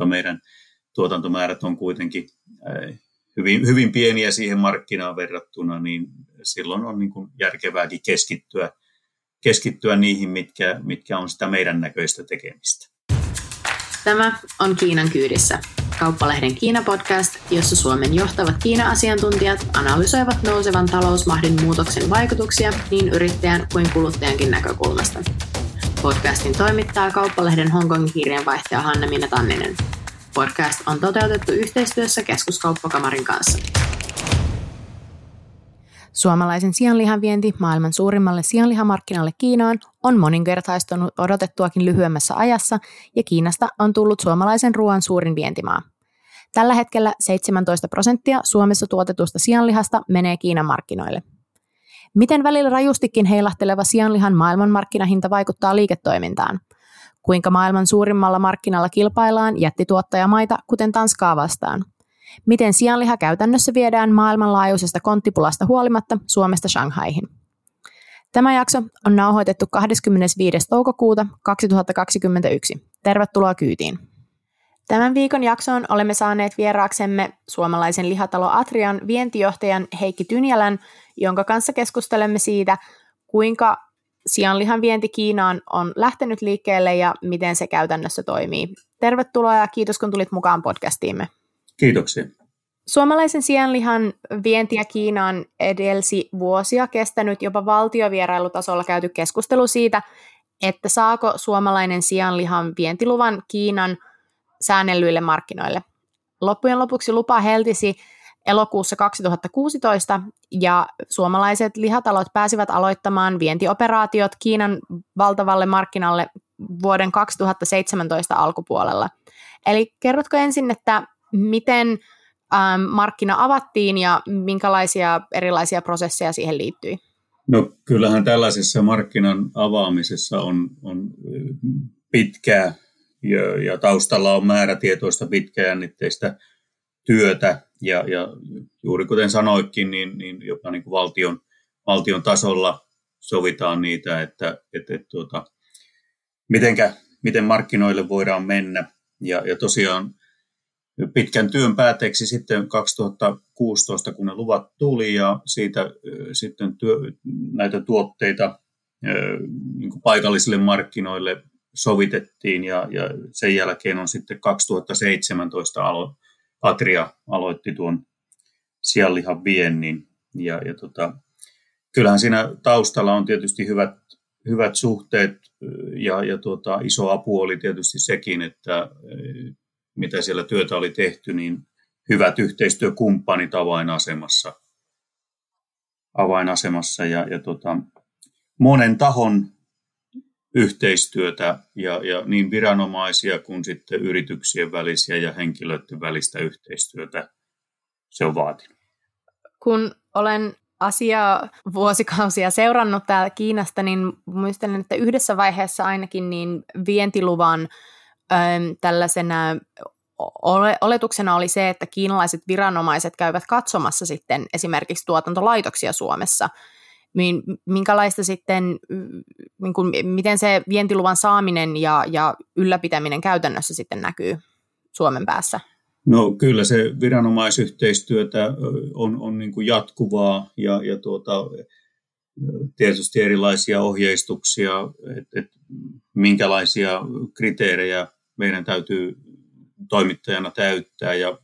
vaikka meidän tuotantomäärät on kuitenkin hyvin, hyvin pieniä siihen markkinaan verrattuna, niin silloin on niin kuin järkevääkin keskittyä, keskittyä niihin, mitkä, mitkä on sitä meidän näköistä tekemistä. Tämä on Kiinan kyydissä, kauppalehden Kiina-podcast, jossa Suomen johtavat Kiina-asiantuntijat analysoivat nousevan talousmahdin muutoksen vaikutuksia niin yrittäjän kuin kuluttajankin näkökulmasta. Podcastin toimittaa kauppalehden Hongkongin kirjanvaihtaja Hanna-Minna Tanninen. Podcast on toteutettu yhteistyössä keskuskauppakamarin kanssa. Suomalaisen sianlihan vienti maailman suurimmalle sianlihamarkkinalle Kiinaan on moninkertaistunut odotettuakin lyhyemmässä ajassa ja Kiinasta on tullut suomalaisen ruoan suurin vientimaa. Tällä hetkellä 17 prosenttia Suomessa tuotetusta sianlihasta menee Kiinan markkinoille. Miten välillä rajustikin heilahteleva sianlihan maailmanmarkkinahinta vaikuttaa liiketoimintaan? Kuinka maailman suurimmalla markkinalla kilpaillaan jättituottajamaita, kuten Tanskaa vastaan? Miten sianliha käytännössä viedään maailmanlaajuisesta konttipulasta huolimatta Suomesta Shanghaihin? Tämä jakso on nauhoitettu 25. toukokuuta 2021. Tervetuloa kyytiin. Tämän viikon jaksoon olemme saaneet vieraaksemme suomalaisen lihatalo Atrian vientijohtajan Heikki Tynjälän, jonka kanssa keskustelemme siitä, kuinka sianlihan vienti Kiinaan on lähtenyt liikkeelle ja miten se käytännössä toimii. Tervetuloa ja kiitos kun tulit mukaan podcastiimme. Kiitoksia. Suomalaisen sianlihan vientiä Kiinaan edelsi vuosia kestänyt jopa valtiovierailutasolla käyty keskustelu siitä, että saako suomalainen sianlihan vientiluvan Kiinan säännellyille markkinoille. Loppujen lopuksi lupa heltisi elokuussa 2016 ja suomalaiset lihatalot pääsivät aloittamaan vientioperaatiot Kiinan valtavalle markkinalle vuoden 2017 alkupuolella. Eli kerrotko ensin, että miten ähm, markkina avattiin ja minkälaisia erilaisia prosesseja siihen liittyi? No kyllähän tällaisessa markkinan avaamisessa on, on pitkää ja, ja taustalla on määrätietoista pitkäjännitteistä työtä ja, ja juuri kuten sanoitkin, niin, niin jopa niin kuin valtion, valtion tasolla sovitaan niitä, että, että, että tuota, mitenkä, miten markkinoille voidaan mennä. Ja, ja tosiaan pitkän työn päätteeksi sitten 2016, kun ne luvat tuli ja siitä sitten työ, näitä tuotteita niin paikallisille markkinoille sovitettiin ja, ja sen jälkeen on sitten 2017 alo, Atria aloitti tuon sianlihan viennin. Ja, ja tota, kyllähän siinä taustalla on tietysti hyvät, hyvät suhteet ja, ja tuota, iso apu oli tietysti sekin, että mitä siellä työtä oli tehty, niin hyvät yhteistyökumppanit avainasemassa, avainasemassa. Ja, ja tota, monen tahon yhteistyötä ja, ja niin viranomaisia kuin sitten yrityksien välisiä ja henkilöiden välistä yhteistyötä se on vaatinut. Kun olen asiaa vuosikausia seurannut täällä Kiinasta, niin muistelen, että yhdessä vaiheessa ainakin niin vientiluvan äm, tällaisena ole, oletuksena oli se, että kiinalaiset viranomaiset käyvät katsomassa sitten esimerkiksi tuotantolaitoksia Suomessa – minkälaista sitten, niin kuin, miten se vientiluvan saaminen ja, ja ylläpitäminen käytännössä sitten näkyy Suomen päässä? No kyllä se viranomaisyhteistyötä on, on niin kuin jatkuvaa ja, ja tuota, tietysti erilaisia ohjeistuksia, että et, minkälaisia kriteerejä meidän täytyy toimittajana täyttää ja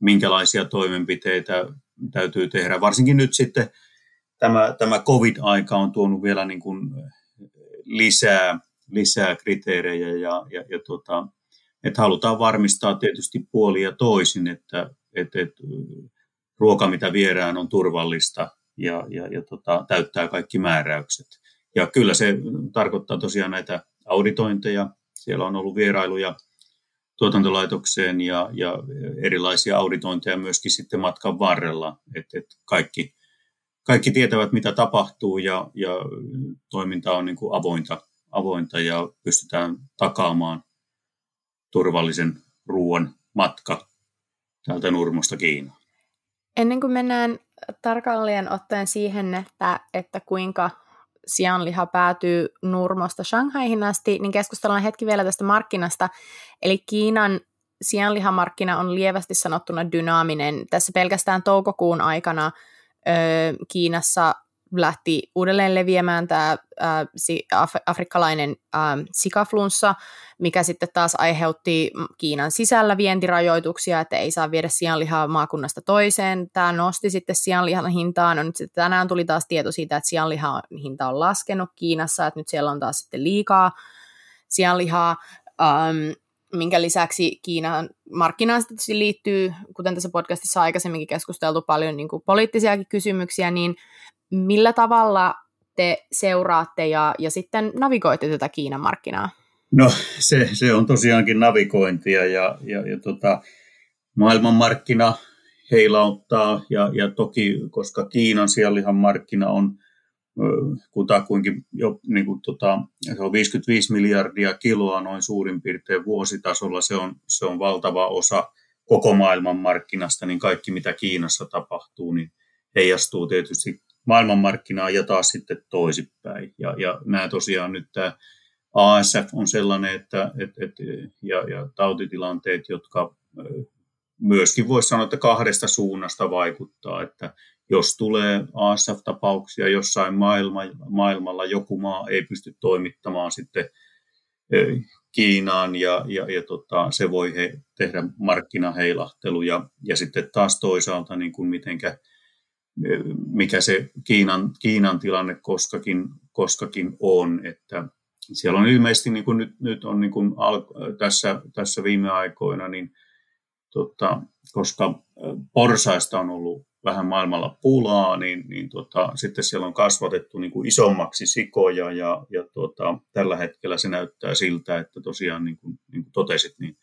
minkälaisia toimenpiteitä täytyy tehdä. Varsinkin nyt sitten tämä, tämä COVID-aika on tuonut vielä niin kuin lisää, lisää kriteerejä ja, ja, ja tota, että halutaan varmistaa tietysti puoli ja toisin, että, että, että ruoka, mitä vierään, on turvallista ja, ja, ja tota, täyttää kaikki määräykset. Ja kyllä se tarkoittaa tosiaan näitä auditointeja. Siellä on ollut vierailuja tuotantolaitokseen ja, ja erilaisia auditointeja myöskin sitten matkan varrella, että, että kaikki kaikki tietävät, mitä tapahtuu ja, ja toiminta on niin kuin avointa, avointa ja pystytään takaamaan turvallisen ruoan matka täältä Nurmosta Kiinaan. Ennen kuin mennään tarkalleen ottaen siihen, että, että kuinka sianliha päätyy Nurmosta Shanghaihin asti, niin keskustellaan hetki vielä tästä markkinasta. Eli Kiinan sianlihamarkkina on lievästi sanottuna dynaaminen. Tässä pelkästään toukokuun aikana Kiinassa lähti uudelleen leviämään tämä af- afrikkalainen sikaflunssa, mikä sitten taas aiheutti Kiinan sisällä vientirajoituksia, että ei saa viedä sianlihaa maakunnasta toiseen. Tämä nosti sitten sianlihan hintaa. No nyt sitten tänään tuli taas tieto siitä, että sianlihan hinta on laskenut Kiinassa, että nyt siellä on taas sitten liikaa sianlihaa. Minkä lisäksi Kiinan markkinaan liittyy, kuten tässä podcastissa aikaisemminkin keskusteltu paljon niin kuin poliittisiakin kysymyksiä, niin millä tavalla te seuraatte ja, ja sitten navigoitte tätä Kiinan markkinaa? No se, se on tosiaankin navigointia ja, ja, ja tota, maailmanmarkkina heilauttaa ja, ja toki, koska Kiinan sianlihan markkina on kutakuinkin jo niin kuin tota, se on 55 miljardia kiloa noin suurin piirtein vuositasolla. Se on, se on valtava osa koko maailman markkinasta, niin kaikki mitä Kiinassa tapahtuu, niin heijastuu tietysti maailmanmarkkinaan ja taas sitten toisipäin. Ja, ja nämä tosiaan nyt tämä ASF on sellainen, että et, et, ja, ja tautitilanteet, jotka myöskin voisi sanoa, että kahdesta suunnasta vaikuttaa, että jos tulee ASF-tapauksia jossain maailma, maailmalla, joku maa ei pysty toimittamaan sitten Kiinaan ja, ja, ja tota, se voi he, tehdä markkinaheilahtelu ja, ja sitten taas toisaalta niin kuin mitenkä, mikä se Kiinan, Kiinan tilanne koskakin, koskakin on, että siellä on ilmeisesti niin kuin nyt, nyt on niin kuin al, tässä, tässä viime aikoina, niin tota, koska porsaista on ollut vähän maailmalla pulaa, niin, niin tota, sitten siellä on kasvatettu niin kuin isommaksi sikoja ja, ja tota, tällä hetkellä se näyttää siltä, että tosiaan niin kuin, niin kuin totesit, niin,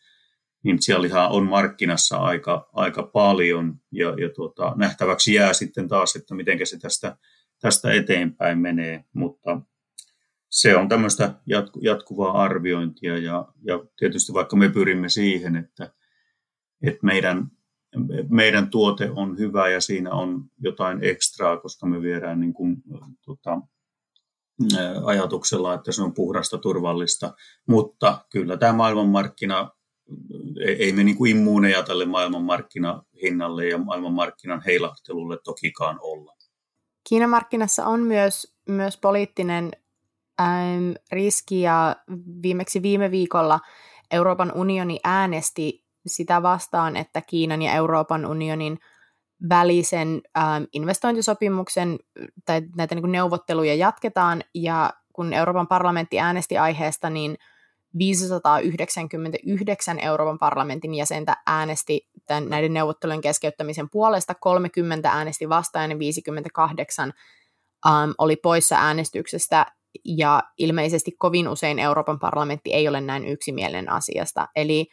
niin siellä on markkinassa aika, aika paljon ja, ja tota, nähtäväksi jää sitten taas, että miten se tästä, tästä eteenpäin menee, mutta se on tämmöistä jatku, jatkuvaa arviointia ja, ja tietysti vaikka me pyrimme siihen, että, että meidän meidän tuote on hyvä ja siinä on jotain ekstraa, koska me viedään niin kuin, tota, ajatuksella, että se on puhdasta, turvallista. Mutta kyllä tämä maailmanmarkkina, ei me niin kuin immuuneja tälle maailmanmarkkinahinnalle ja maailmanmarkkinan heilahtelulle tokikaan olla. Kiinan markkinassa on myös, myös poliittinen äm, riski ja viimeksi viime viikolla Euroopan unioni äänesti sitä vastaan, että Kiinan ja Euroopan unionin välisen ähm, investointisopimuksen tai näitä niin kuin neuvotteluja jatketaan, ja kun Euroopan parlamentti äänesti aiheesta, niin 599 Euroopan parlamentin jäsentä äänesti tämän, näiden neuvottelujen keskeyttämisen puolesta, 30 äänesti vastaan ja 58 ähm, oli poissa äänestyksestä, ja ilmeisesti kovin usein Euroopan parlamentti ei ole näin yksimielinen asiasta. Eli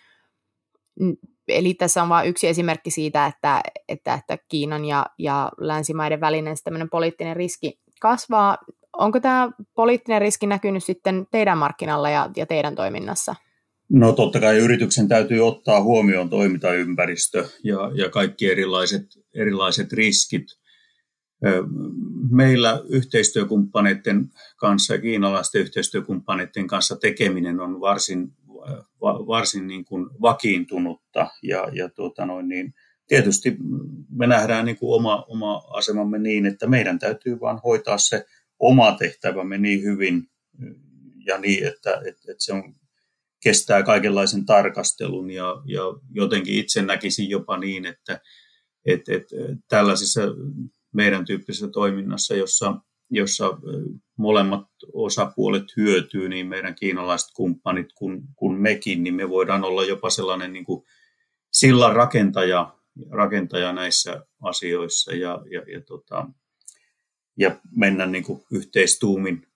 eli tässä on vain yksi esimerkki siitä, että, että, että Kiinan ja, ja länsimaiden välinen poliittinen riski kasvaa. Onko tämä poliittinen riski näkynyt sitten teidän markkinalla ja, ja teidän toiminnassa? No totta kai yrityksen täytyy ottaa huomioon toimintaympäristö ja, ja kaikki erilaiset, erilaiset riskit. Meillä yhteistyökumppaneiden kanssa ja kiinalaisten yhteistyökumppaneiden kanssa tekeminen on varsin varsin niin kuin vakiintunutta ja, ja tuota noin, niin tietysti me nähdään niin kuin oma, oma asemamme niin, että meidän täytyy vain hoitaa se oma tehtävämme niin hyvin ja niin, että, että, että se on, kestää kaikenlaisen tarkastelun ja, ja jotenkin itse näkisin jopa niin, että, että, että tällaisessa meidän tyyppisessä toiminnassa, jossa jossa molemmat osapuolet hyötyy, niin meidän kiinalaiset kumppanit kuin, kuin mekin, niin me voidaan olla jopa sellainen niin kuin sillan rakentaja, rakentaja näissä asioissa ja, ja, ja, tota, ja mennä niin kuin yhteistuumin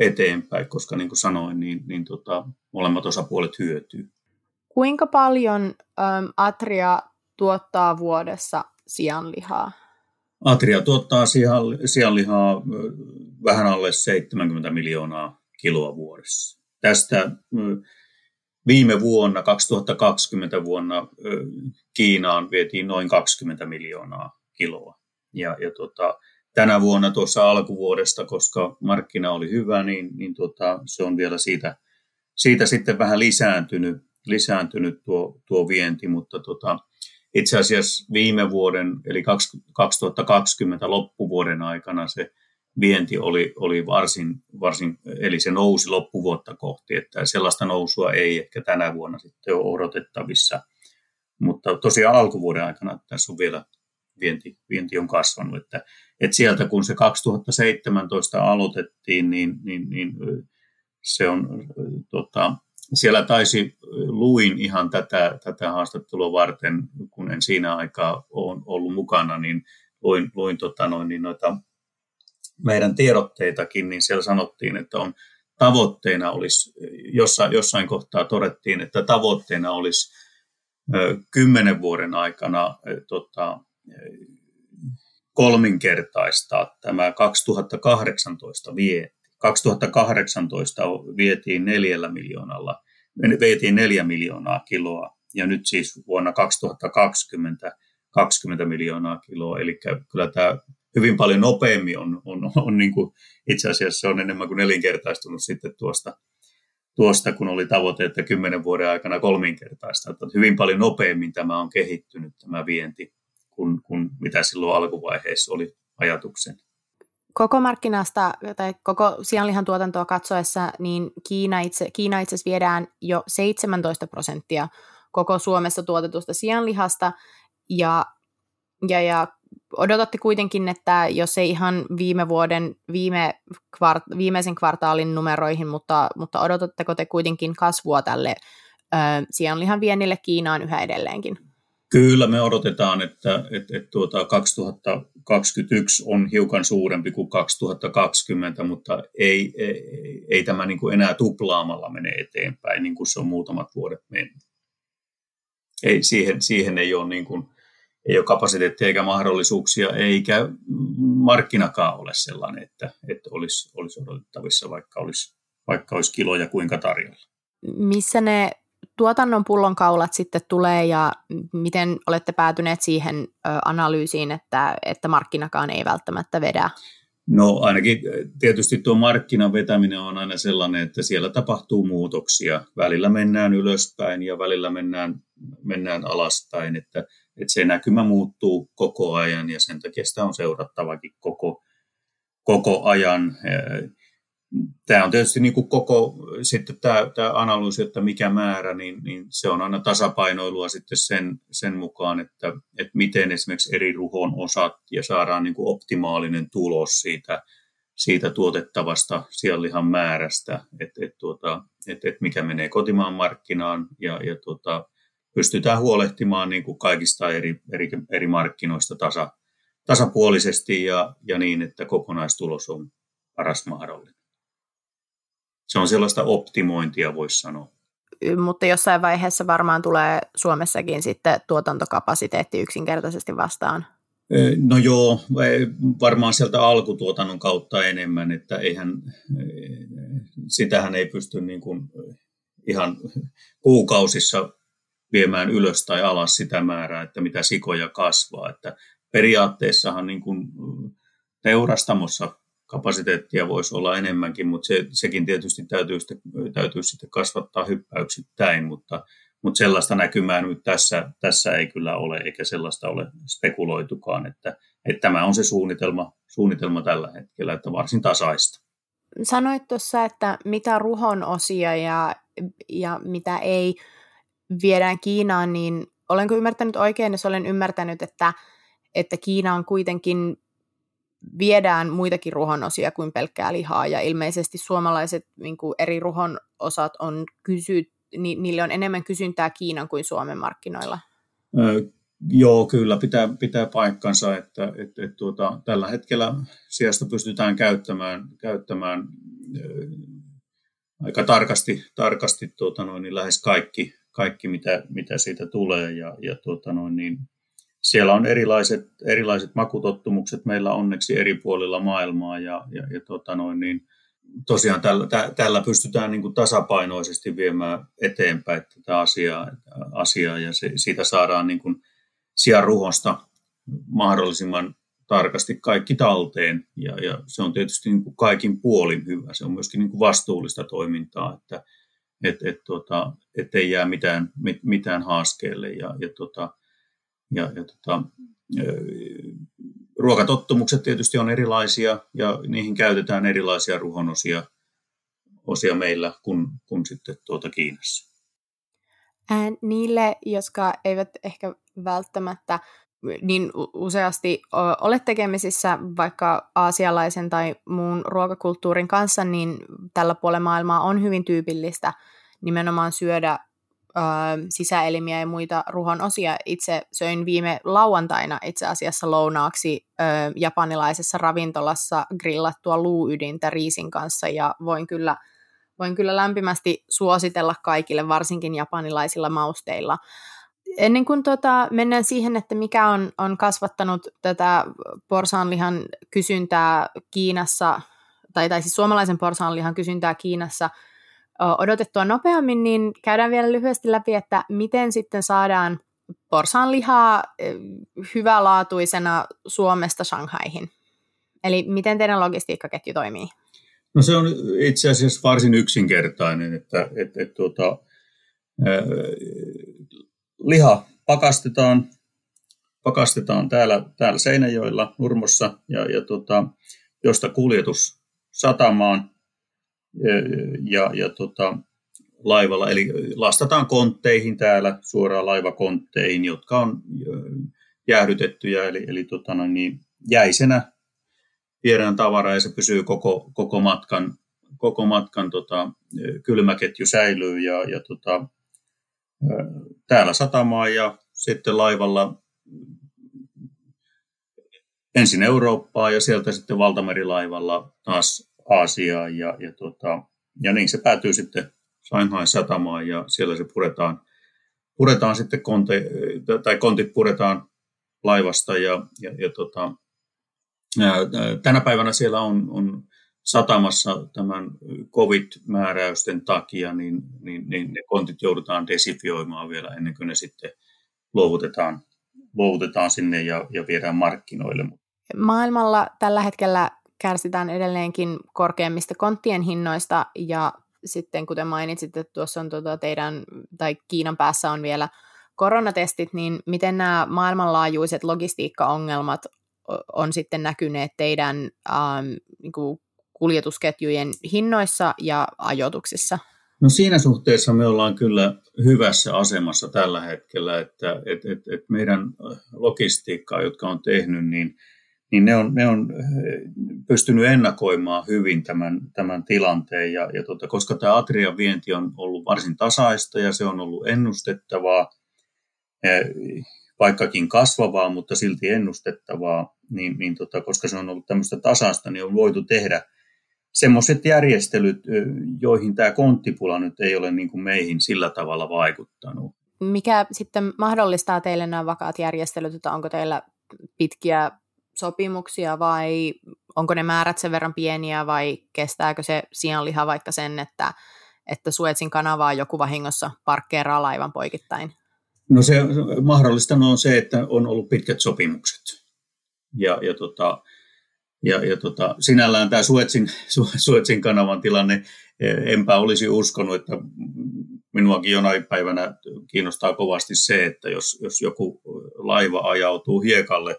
eteenpäin, koska niin kuin sanoin, niin, niin tota, molemmat osapuolet hyötyy. Kuinka paljon äm, Atria tuottaa vuodessa sianlihaa? Atria tuottaa sianlihaa vähän alle 70 miljoonaa kiloa vuodessa. Tästä viime vuonna, 2020 vuonna, Kiinaan vietiin noin 20 miljoonaa kiloa. Ja, ja tota, tänä vuonna tuossa alkuvuodesta, koska markkina oli hyvä, niin, niin tota, se on vielä siitä, siitä sitten vähän lisääntynyt. lisääntynyt tuo, tuo vienti, mutta tota, itse asiassa viime vuoden, eli 2020 loppuvuoden aikana se vienti oli, oli varsin, varsin, eli se nousi loppuvuotta kohti, että sellaista nousua ei ehkä tänä vuonna sitten ole odotettavissa. Mutta tosiaan alkuvuoden aikana tässä on vielä vienti, vienti on kasvanut, että, että sieltä kun se 2017 aloitettiin, niin, niin, niin se on tota, siellä taisi, luin ihan tätä, tätä haastattelua varten, kun en siinä aikaa ole ollut mukana, niin luin, luin tota noin, niin noita meidän tiedotteitakin, niin siellä sanottiin, että on tavoitteena olisi, jossain, jossain kohtaa todettiin, että tavoitteena olisi kymmenen vuoden aikana tota, kolminkertaistaa tämä 2018 vienti. 2018 vietiin neljällä miljoonalla, vietiin neljä miljoonaa kiloa ja nyt siis vuonna 2020 20 miljoonaa kiloa, eli kyllä tämä hyvin paljon nopeammin on, on, on, on niin kuin, itse asiassa se on enemmän kuin nelinkertaistunut sitten tuosta, tuosta, kun oli tavoite, että kymmenen vuoden aikana kolminkertaista. Että hyvin paljon nopeammin tämä on kehittynyt tämä vienti kuin, kuin mitä silloin alkuvaiheessa oli ajatuksen. Koko markkinasta tai koko sianlihan tuotantoa katsoessa, niin Kiina itse, Kiina itse viedään jo 17 prosenttia koko Suomessa tuotetusta sianlihasta, ja, ja, ja odotatte kuitenkin, että jos ei ihan viime vuoden, viime kvart, viimeisen kvartaalin numeroihin, mutta, mutta odotatteko te kuitenkin kasvua tälle ö, sianlihan viennille Kiinaan yhä edelleenkin? Kyllä me odotetaan, että, että, että tuota 2021 on hiukan suurempi kuin 2020, mutta ei, ei, ei tämä niin kuin enää tuplaamalla mene eteenpäin, niin kuin se on muutamat vuodet mennyt. Ei, siihen, siihen ei ole niin kuin, ei ole kapasiteettia eikä mahdollisuuksia, eikä markkinakaan ole sellainen, että, että olisi, olisi odotettavissa, vaikka olisi, vaikka olisi kiloja kuinka tarjolla. Missä ne tuotannon pullonkaulat sitten tulee ja miten olette päätyneet siihen analyysiin, että, että markkinakaan ei välttämättä vedä? No ainakin tietysti tuo markkinan vetäminen on aina sellainen, että siellä tapahtuu muutoksia. Välillä mennään ylöspäin ja välillä mennään, mennään alaspäin, että, että se näkymä muuttuu koko ajan ja sen takia sitä on seurattavakin koko, koko ajan tämä on tietysti niin kuin koko sitten tämä, tämä analyysi, että mikä määrä, niin, niin se on aina tasapainoilua sitten sen, sen mukaan, että, että miten esimerkiksi eri ruhon osat ja saadaan niin kuin optimaalinen tulos siitä, siitä tuotettavasta sianlihan määrästä, että, että, tuota, että, että mikä menee kotimaan markkinaan ja, ja tuota, pystytään huolehtimaan niin kuin kaikista eri, eri, eri markkinoista tasa, tasapuolisesti ja, ja niin, että kokonaistulos on paras mahdollinen se on sellaista optimointia, voisi sanoa. Mutta jossain vaiheessa varmaan tulee Suomessakin sitten tuotantokapasiteetti yksinkertaisesti vastaan. No joo, varmaan sieltä alkutuotannon kautta enemmän, että eihän, sitähän ei pysty niin kuin ihan kuukausissa viemään ylös tai alas sitä määrää, että mitä sikoja kasvaa. Että periaatteessahan niin kuin teurastamossa kapasiteettia voisi olla enemmänkin, mutta se, sekin tietysti täytyy sitten, täytyy sitten kasvattaa hyppäyksittäin, mutta, mutta sellaista näkymää nyt tässä, tässä ei kyllä ole, eikä sellaista ole spekuloitukaan, että, että tämä on se suunnitelma, suunnitelma tällä hetkellä, että varsin tasaista. Sanoit tuossa, että mitä ruhon osia ja, ja mitä ei viedään Kiinaan, niin olenko ymmärtänyt oikein, jos olen ymmärtänyt, että, että Kiina on kuitenkin viedään muitakin ruhonosia kuin pelkkää lihaa, ja ilmeisesti suomalaiset niin kuin eri ruhon osat on kysy, ni, niille on enemmän kysyntää Kiinan kuin Suomen markkinoilla. Ö, joo, kyllä pitää, pitää paikkansa, että et, et, tuota, tällä hetkellä sijasta pystytään käyttämään, käyttämään ö, aika tarkasti, tarkasti tuota noin, niin lähes kaikki, kaikki mitä, mitä siitä tulee, ja, ja tuota noin, niin, siellä on erilaiset, erilaiset makutottumukset meillä onneksi eri puolilla maailmaa ja, ja, ja tota noin, niin tosiaan tällä, tä, tällä pystytään niin kuin tasapainoisesti viemään eteenpäin tätä asiaa, asiaa ja se, siitä saadaan niin kuin sijaruhosta mahdollisimman tarkasti kaikki talteen ja, ja se on tietysti niin kuin kaikin puolin hyvä. Se on myöskin niin kuin vastuullista toimintaa, että, että et, tota, et ei jää mitään, mit, mitään haaskeelle. Ja, ja, tota, ja, ja tota, ruokatottumukset tietysti on erilaisia ja niihin käytetään erilaisia ruhonosia osia meillä kuin, kuin sitten tuota Kiinassa. Ää, niille, jotka eivät ehkä välttämättä niin useasti ole tekemisissä vaikka aasialaisen tai muun ruokakulttuurin kanssa, niin tällä puolella maailmaa on hyvin tyypillistä nimenomaan syödä ö, sisäelimiä ja muita ruhon osia. Itse söin viime lauantaina itse asiassa lounaaksi ö, japanilaisessa ravintolassa grillattua luuydintä riisin kanssa ja voin kyllä, voin kyllä lämpimästi suositella kaikille, varsinkin japanilaisilla mausteilla. Ennen kuin tota, mennään siihen, että mikä on, on kasvattanut tätä porsaanlihan kysyntää Kiinassa, tai, tai siis suomalaisen porsaanlihan kysyntää Kiinassa odotettua nopeammin, niin käydään vielä lyhyesti läpi, että miten sitten saadaan porsaanlihaa hyvälaatuisena Suomesta Shanghaihin. Eli miten teidän logistiikkaketju toimii? No se on itse asiassa varsin yksinkertainen, että että että tuota, liha pakastetaan, pakastetaan täällä, täällä Seinäjoella, Nurmossa, ja, ja tota, josta kuljetus satamaan ja, ja, tota, laivalla, eli lastataan kontteihin täällä, suoraan laivakontteihin, jotka on jäähdytettyjä, eli, eli tota, niin, jäisenä viedään tavaraa ja se pysyy koko, koko matkan, koko matkan tota, kylmäketju säilyy ja, ja tota, täällä satamaan ja sitten laivalla ensin Eurooppaa ja sieltä sitten valtamerilaivalla taas Aasiaan ja, ja, tota, ja niin se päätyy sitten Shanghai satamaan ja siellä se puretaan, puretaan sitten konte, tai kontit puretaan laivasta ja, ja, ja tota, tänä päivänä siellä on, on satamassa tämän COVID-määräysten takia, niin, niin, niin ne kontit joudutaan desifioimaan vielä ennen kuin ne sitten luovutetaan, luovutetaan sinne ja, ja viedään markkinoille. Maailmalla tällä hetkellä kärsitään edelleenkin korkeimmista konttien hinnoista ja sitten kuten mainitsit, että tuossa on tuota teidän, tai Kiinan päässä on vielä koronatestit, niin miten nämä maailmanlaajuiset logistiikkaongelmat on sitten näkyneet teidän ähm, niin kuljetusketjujen hinnoissa ja ajoituksissa? No siinä suhteessa me ollaan kyllä hyvässä asemassa tällä hetkellä, että et, et, et meidän logistiikkaa, jotka on tehnyt, niin, niin ne, on, ne on pystynyt ennakoimaan hyvin tämän, tämän tilanteen. Ja, ja tota, koska tämä Atrian vienti on ollut varsin tasaista ja se on ollut ennustettavaa, vaikkakin kasvavaa, mutta silti ennustettavaa, niin, niin tota, koska se on ollut tämmöistä tasasta, niin on voitu tehdä – semmoiset järjestelyt, joihin tämä konttipula nyt ei ole niin kuin meihin sillä tavalla vaikuttanut. Mikä sitten mahdollistaa teille nämä vakaat järjestelyt, että onko teillä pitkiä sopimuksia vai onko ne määrät sen verran pieniä vai kestääkö se sianliha vaikka sen, että, että Suetsin kanavaa joku vahingossa parkkeeraa laivan poikittain? No se mahdollista on se, että on ollut pitkät sopimukset. Ja, ja tota, ja, ja tota, sinällään tämä Suetsin, Suetsin kanavan tilanne, e, enpä olisi uskonut, että minuakin jonain päivänä kiinnostaa kovasti se, että jos, jos joku laiva ajautuu hiekalle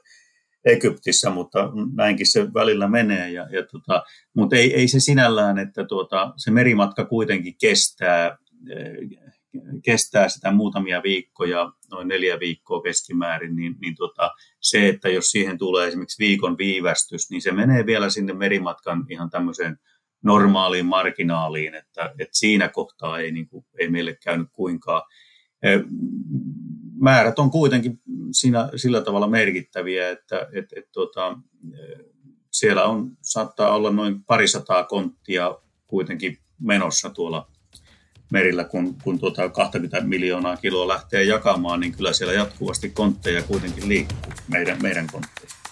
Egyptissä, mutta näinkin se välillä menee. Ja, ja tota, mutta ei, ei se sinällään, että tuota, se merimatka kuitenkin kestää e, kestää sitä muutamia viikkoja, noin neljä viikkoa keskimäärin, niin, niin tota, se, että jos siihen tulee esimerkiksi viikon viivästys, niin se menee vielä sinne merimatkan ihan tämmöiseen normaaliin marginaaliin, että, että siinä kohtaa ei, niin kuin, ei meille käynyt kuinkaan. Määrät on kuitenkin siinä, sillä tavalla merkittäviä, että et, et, tota, siellä on, saattaa olla noin parisataa konttia kuitenkin menossa tuolla merillä, kun, kun tuota 20 miljoonaa kiloa lähtee jakamaan, niin kyllä siellä jatkuvasti kontteja kuitenkin liikkuu, meidän, meidän kontteja.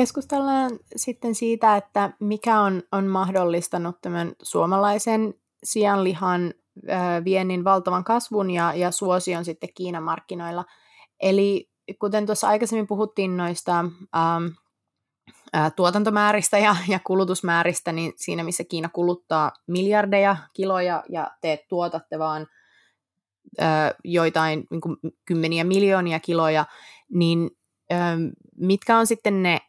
Keskustellaan sitten siitä, että mikä on, on mahdollistanut tämän suomalaisen sianlihan äh, viennin valtavan kasvun ja, ja suosion sitten Kiinan markkinoilla. Eli kuten tuossa aikaisemmin puhuttiin noista ähm, tuotantomääristä ja, ja kulutusmääristä, niin siinä missä Kiina kuluttaa miljardeja kiloja ja te tuotatte vaan ö, joitain niin kuin kymmeniä miljoonia kiloja, niin mitkä on sitten ne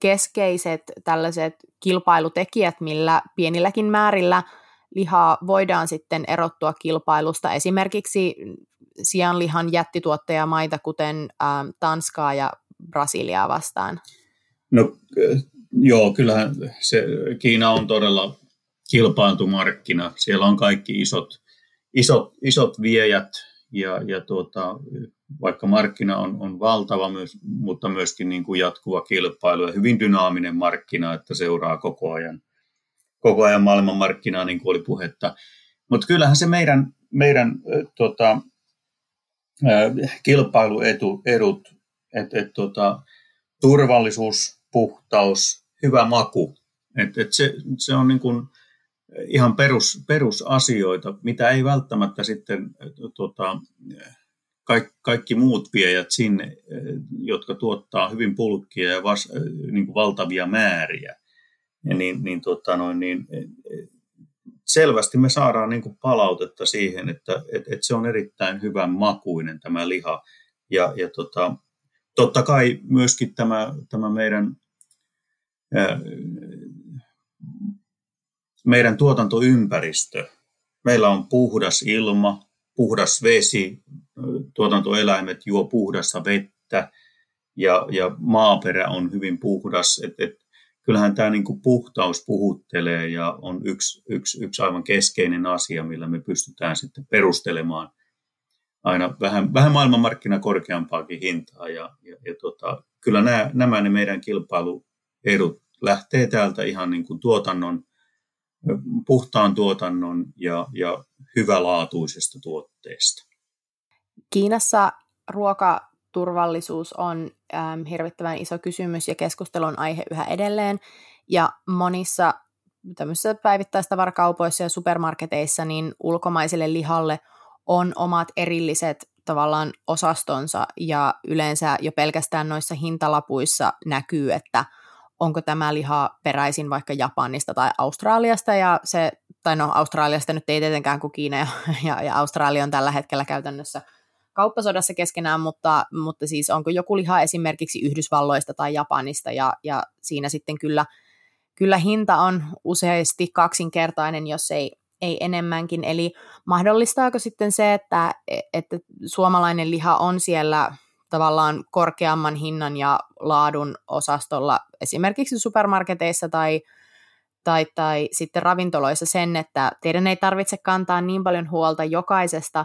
keskeiset tällaiset kilpailutekijät, millä pienilläkin määrillä lihaa voidaan sitten erottua kilpailusta, esimerkiksi sianlihan jättituottajamaita, kuten ä, Tanskaa ja Brasiliaa vastaan? No joo, kyllähän se, Kiina on todella kilpailtu markkina. Siellä on kaikki isot, isot, isot viejät ja, ja tuota, vaikka markkina on, on valtava, myös, mutta myöskin niin kuin jatkuva kilpailu ja hyvin dynaaminen markkina, että seuraa koko ajan, koko ajan maailmanmarkkinaa, niin kuin oli puhetta. Mutta kyllähän se meidän, meidän tota, kilpailuedut, että et, tota, turvallisuus, puhtaus, hyvä maku. Et, et se, se on niin kuin ihan perus, perusasioita, mitä ei välttämättä sitten tota, kaikki, kaikki muut viejät sinne, jotka tuottaa hyvin pulkkia ja vas, niin kuin valtavia määriä, niin, niin, tota noin, niin selvästi me saadaan niin kuin palautetta siihen, että et, et se on erittäin hyvän makuinen tämä liha. Ja, ja tota, totta kai myöskin tämä, tämä meidän, meidän tuotantoympäristö. Meillä on puhdas ilma, puhdas vesi, tuotantoeläimet juo puhdasta vettä ja, ja maaperä on hyvin puhdas. Et, et, kyllähän tämä niin kuin puhtaus puhuttelee ja on yksi, yksi, yksi aivan keskeinen asia, millä me pystytään sitten perustelemaan aina vähän, vähän maailmanmarkkina korkeampaakin hintaa. Ja, ja, ja tota, kyllä nämä, nämä ne meidän kilpailuedut lähtee täältä ihan niin kuin tuotannon, puhtaan tuotannon ja, ja hyvälaatuisesta tuotteesta. Kiinassa ruokaturvallisuus on ähm, hirvittävän iso kysymys ja keskustelun aihe yhä edelleen. Ja monissa tämmöisissä päivittäistavarakaupoissa ja supermarketeissa niin ulkomaiselle lihalle on omat erilliset tavallaan osastonsa ja yleensä jo pelkästään noissa hintalapuissa näkyy, että onko tämä liha peräisin vaikka Japanista tai Australiasta ja se, tai no Australiasta nyt ei tietenkään kuin Kiina ja, ja, ja Australia on tällä hetkellä käytännössä kauppasodassa keskenään, mutta, mutta siis onko joku liha esimerkiksi Yhdysvalloista tai Japanista ja, ja siinä sitten kyllä, kyllä hinta on useasti kaksinkertainen, jos ei, ei enemmänkin. Eli mahdollistaako sitten se, että, että suomalainen liha on siellä tavallaan korkeamman hinnan ja laadun osastolla esimerkiksi supermarketeissa tai, tai, tai sitten ravintoloissa sen, että teidän ei tarvitse kantaa niin paljon huolta jokaisesta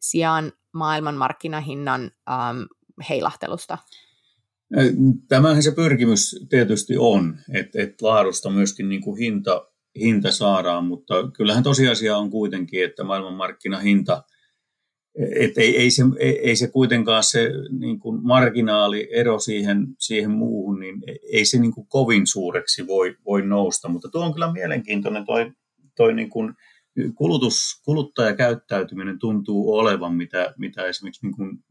sijaan maailmanmarkkinahinnan ähm, heilahtelusta? Tämähän se pyrkimys tietysti on, että, että laadusta myöskin niin kuin hinta, hinta saadaan, mutta kyllähän tosiasia on kuitenkin, että maailmanmarkkinahinta, että ei, ei, se, ei, ei se kuitenkaan se niin kuin marginaaliero siihen, siihen muuhun, niin ei se niin kuin kovin suureksi voi, voi nousta, mutta tuo on kyllä mielenkiintoinen toi, toi niin kuin, kulutus, kuluttajakäyttäytyminen tuntuu olevan, mitä, mitä esimerkiksi niin kuin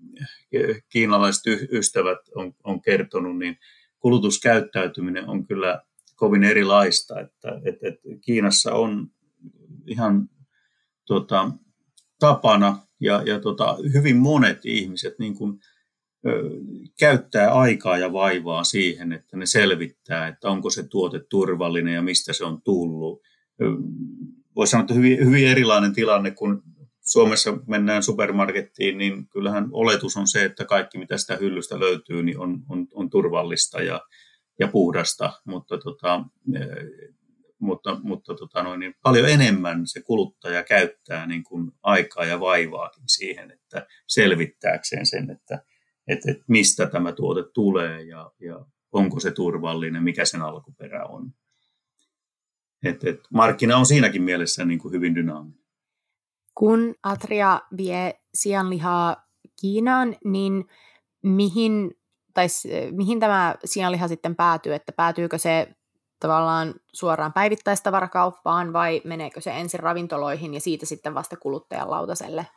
kiinalaiset ystävät on, on kertonut, niin kulutuskäyttäytyminen on kyllä kovin erilaista. Että, että, että Kiinassa on ihan tota, tapana ja, ja tota, hyvin monet ihmiset niin kuin, ö, käyttää aikaa ja vaivaa siihen, että ne selvittää, että onko se tuote turvallinen ja mistä se on tullut. Voisi sanoa, että hyvin, hyvin erilainen tilanne, kun Suomessa mennään supermarkettiin, niin kyllähän oletus on se, että kaikki mitä sitä hyllystä löytyy, niin on, on, on turvallista ja, ja puhdasta, mutta, tota, mutta, mutta tota noin, niin paljon enemmän se kuluttaja käyttää niin kuin aikaa ja vaivaakin siihen, että selvittääkseen sen, että, että, että mistä tämä tuote tulee ja, ja onko se turvallinen, mikä sen alkuperä on. Et, et markkina on siinäkin mielessä niin kuin hyvin dynaaminen. Kun Atria vie sianlihaa Kiinaan, niin mihin, tai mihin tämä sianliha sitten päätyy? Että päätyykö se tavallaan suoraan päivittäistavarakauppaan vai meneekö se ensin ravintoloihin ja siitä sitten vasta kuluttajan lautaselle?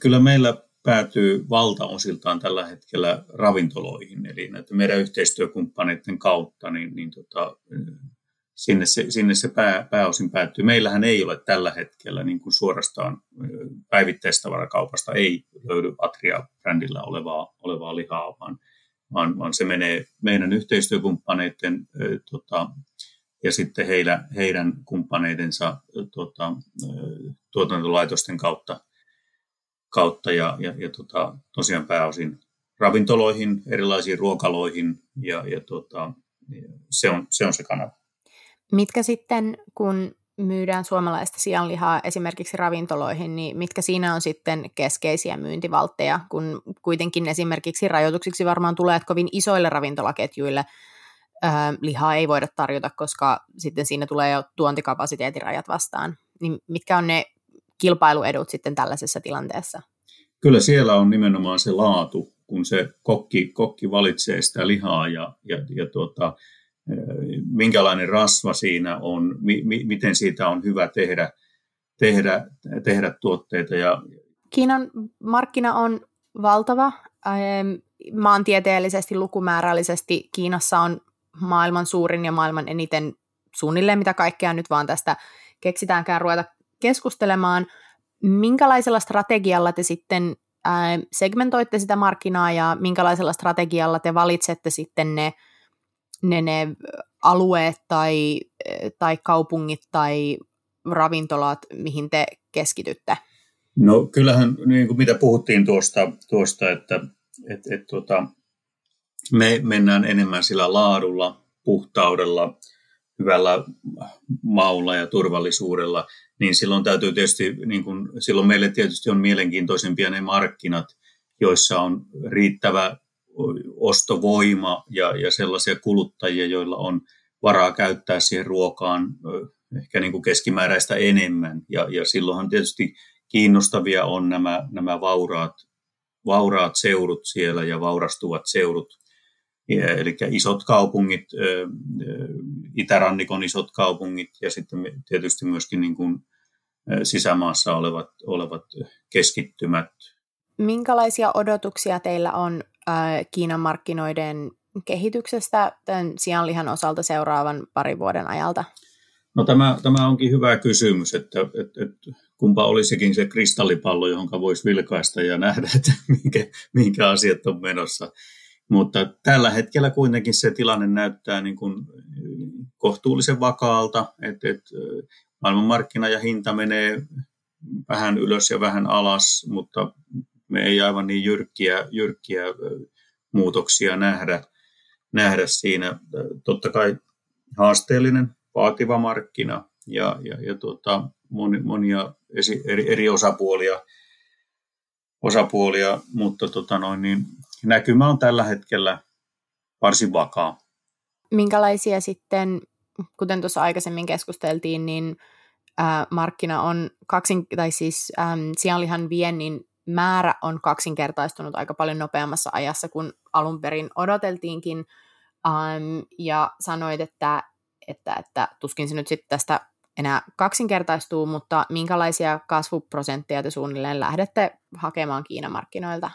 Kyllä meillä päätyy valtaosiltaan tällä hetkellä ravintoloihin, eli näiden meidän yhteistyökumppaneiden kautta, niin, niin tota, sinne se, sinne se pää, pääosin päättyy. Meillähän ei ole tällä hetkellä niin kuin suorastaan päivittäistavarakaupasta ei löydy Atria-brändillä olevaa, olevaa lihaa, vaan, vaan, vaan se menee meidän yhteistyökumppaneiden tota, ja sitten heillä, heidän kumppaneidensa tota, tuotantolaitosten kautta, kautta ja, ja, ja tota, tosiaan pääosin ravintoloihin, erilaisiin ruokaloihin ja, ja tota, se, on, se on se kanava. Mitkä sitten, kun myydään suomalaista sianlihaa esimerkiksi ravintoloihin, niin mitkä siinä on sitten keskeisiä myyntivaltteja, kun kuitenkin esimerkiksi rajoituksiksi varmaan tulee, että kovin isoille ravintolaketjuille ää, lihaa ei voida tarjota, koska sitten siinä tulee jo tuontikapasiteetirajat vastaan. Niin mitkä on ne kilpailuedut sitten tällaisessa tilanteessa? Kyllä siellä on nimenomaan se laatu, kun se kokki, kokki valitsee sitä lihaa ja, ja, ja tuota, minkälainen rasva siinä on, mi, mi, miten siitä on hyvä tehdä, tehdä, tehdä tuotteita. Ja... Kiinan markkina on valtava. Maantieteellisesti, lukumäärällisesti Kiinassa on maailman suurin ja maailman eniten suunnilleen, mitä kaikkea nyt vaan tästä keksitäänkään ruveta keskustelemaan. Minkälaisella strategialla te sitten segmentoitte sitä markkinaa ja minkälaisella strategialla te valitsette sitten ne ne, ne alueet tai, tai kaupungit tai ravintolat, mihin te keskitytte? No kyllähän, niin kuin mitä puhuttiin tuosta, tuosta että et, et, tuota, me mennään enemmän sillä laadulla, puhtaudella, hyvällä maulla ja turvallisuudella, niin silloin täytyy tietysti, niin kuin, silloin meille tietysti on mielenkiintoisempia ne markkinat, joissa on riittävä ostovoima ja, ja sellaisia kuluttajia, joilla on varaa käyttää siihen ruokaan ehkä niin kuin keskimääräistä enemmän. Ja, ja silloinhan tietysti kiinnostavia on nämä, nämä vauraat, vauraat seudut siellä ja vaurastuvat seudut. Ja, eli isot kaupungit, itärannikon isot kaupungit ja sitten tietysti myöskin niin kuin sisämaassa olevat, olevat keskittymät. Minkälaisia odotuksia teillä on Kiinan markkinoiden kehityksestä tämän sianlihan osalta seuraavan parin vuoden ajalta? No tämä, tämä onkin hyvä kysymys, että, että, että kumpa olisikin se kristallipallo, johon voisi vilkaista ja nähdä, että minkä, minkä asiat on menossa. Mutta tällä hetkellä kuitenkin se tilanne näyttää niin kuin kohtuullisen vakaalta, että, että maailmanmarkkina ja hinta menee vähän ylös ja vähän alas, mutta me ei aivan niin jyrkkiä, jyrkkiä muutoksia nähdä, nähdä siinä. Totta kai haasteellinen, vaativa markkina ja, ja, ja tuota, monia eri, eri osapuolia, osapuolia mutta tota noin, niin näkymä on tällä hetkellä varsin vakaa. Minkälaisia sitten, kuten tuossa aikaisemmin keskusteltiin, niin markkina on kaksin, tai siis äm, sianlihan viennin määrä on kaksinkertaistunut aika paljon nopeammassa ajassa kuin alun perin odoteltiinkin. Um, ja sanoit, että, että, että tuskin se nyt sitten tästä enää kaksinkertaistuu, mutta minkälaisia kasvuprosentteja te suunnilleen lähdette hakemaan Kiinan markkinoilta?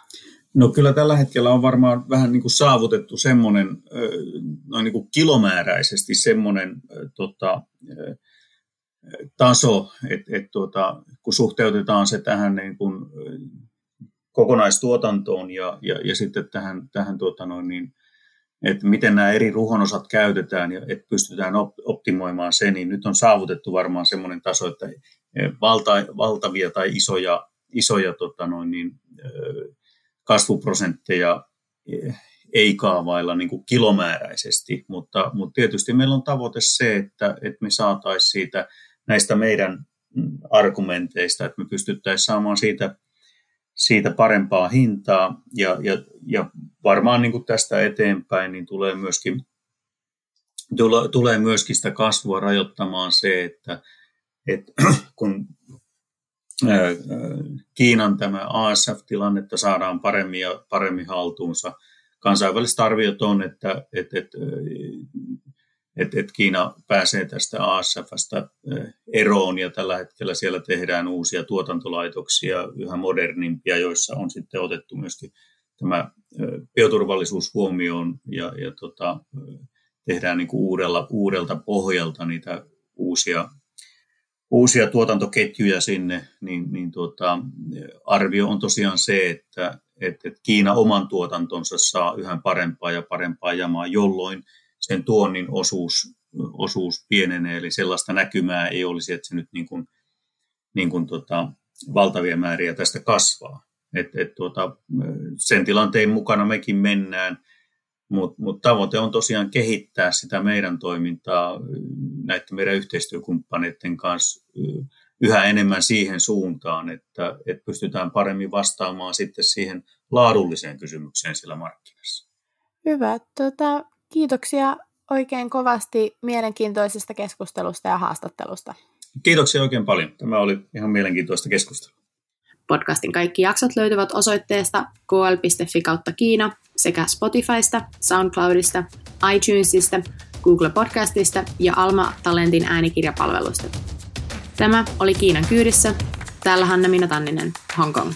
No kyllä tällä hetkellä on varmaan vähän niin kuin saavutettu semmoinen, noin niin kuin kilomääräisesti semmoinen tota, taso, että et tuota, kun suhteutetaan se tähän niin kuin kokonaistuotantoon ja, ja, ja sitten tähän, tähän tuota noin niin, että miten nämä eri ruhonosat käytetään ja että pystytään optimoimaan se, niin nyt on saavutettu varmaan semmoinen taso, että valta, valtavia tai isoja, isoja tota noin niin, kasvuprosentteja ei kaavailla niin kuin kilomääräisesti, mutta, mutta tietysti meillä on tavoite se, että, että me saataisiin siitä näistä meidän mm, argumenteista, että me pystyttäisiin saamaan siitä, siitä parempaa hintaa ja, ja, ja varmaan niin kuin tästä eteenpäin niin tulee myöskin, tule, tulee myöskin sitä kasvua rajoittamaan se, että, että kun Kiinan tämä ASF-tilannetta saadaan paremmin ja paremmin haltuunsa. Kansainväliset arviot on, että, että, että että et Kiina pääsee tästä ASFstä eroon ja tällä hetkellä siellä tehdään uusia tuotantolaitoksia, yhä modernimpia, joissa on sitten otettu myöskin tämä bioturvallisuus huomioon ja, ja tota, tehdään niin kuin uudella, uudelta pohjalta niitä uusia, uusia tuotantoketjuja sinne, niin, niin tuota, arvio on tosiaan se, että, että Kiina oman tuotantonsa saa yhä parempaa ja parempaa jamaa, jolloin sen tuonnin osuus, osuus pienenee, eli sellaista näkymää ei olisi, että se nyt niin kuin, niin kuin tota, valtavia määriä tästä kasvaa. Et, et tuota, sen tilanteen mukana mekin mennään, mutta mut tavoite on tosiaan kehittää sitä meidän toimintaa näiden meidän yhteistyökumppaneiden kanssa yhä enemmän siihen suuntaan, että, että pystytään paremmin vastaamaan sitten siihen laadulliseen kysymykseen sillä markkinassa. Hyvä. Tota, kiitoksia oikein kovasti mielenkiintoisesta keskustelusta ja haastattelusta. Kiitoksia oikein paljon. Tämä oli ihan mielenkiintoista keskustelua. Podcastin kaikki jaksot löytyvät osoitteesta kl.fi kautta Kiina sekä Spotifysta, SoundCloudista, iTunesista, Google Podcastista ja Alma Talentin äänikirjapalvelusta. Tämä oli Kiinan kyydissä. Täällä Hanna Minna Tanninen, Hong Kong.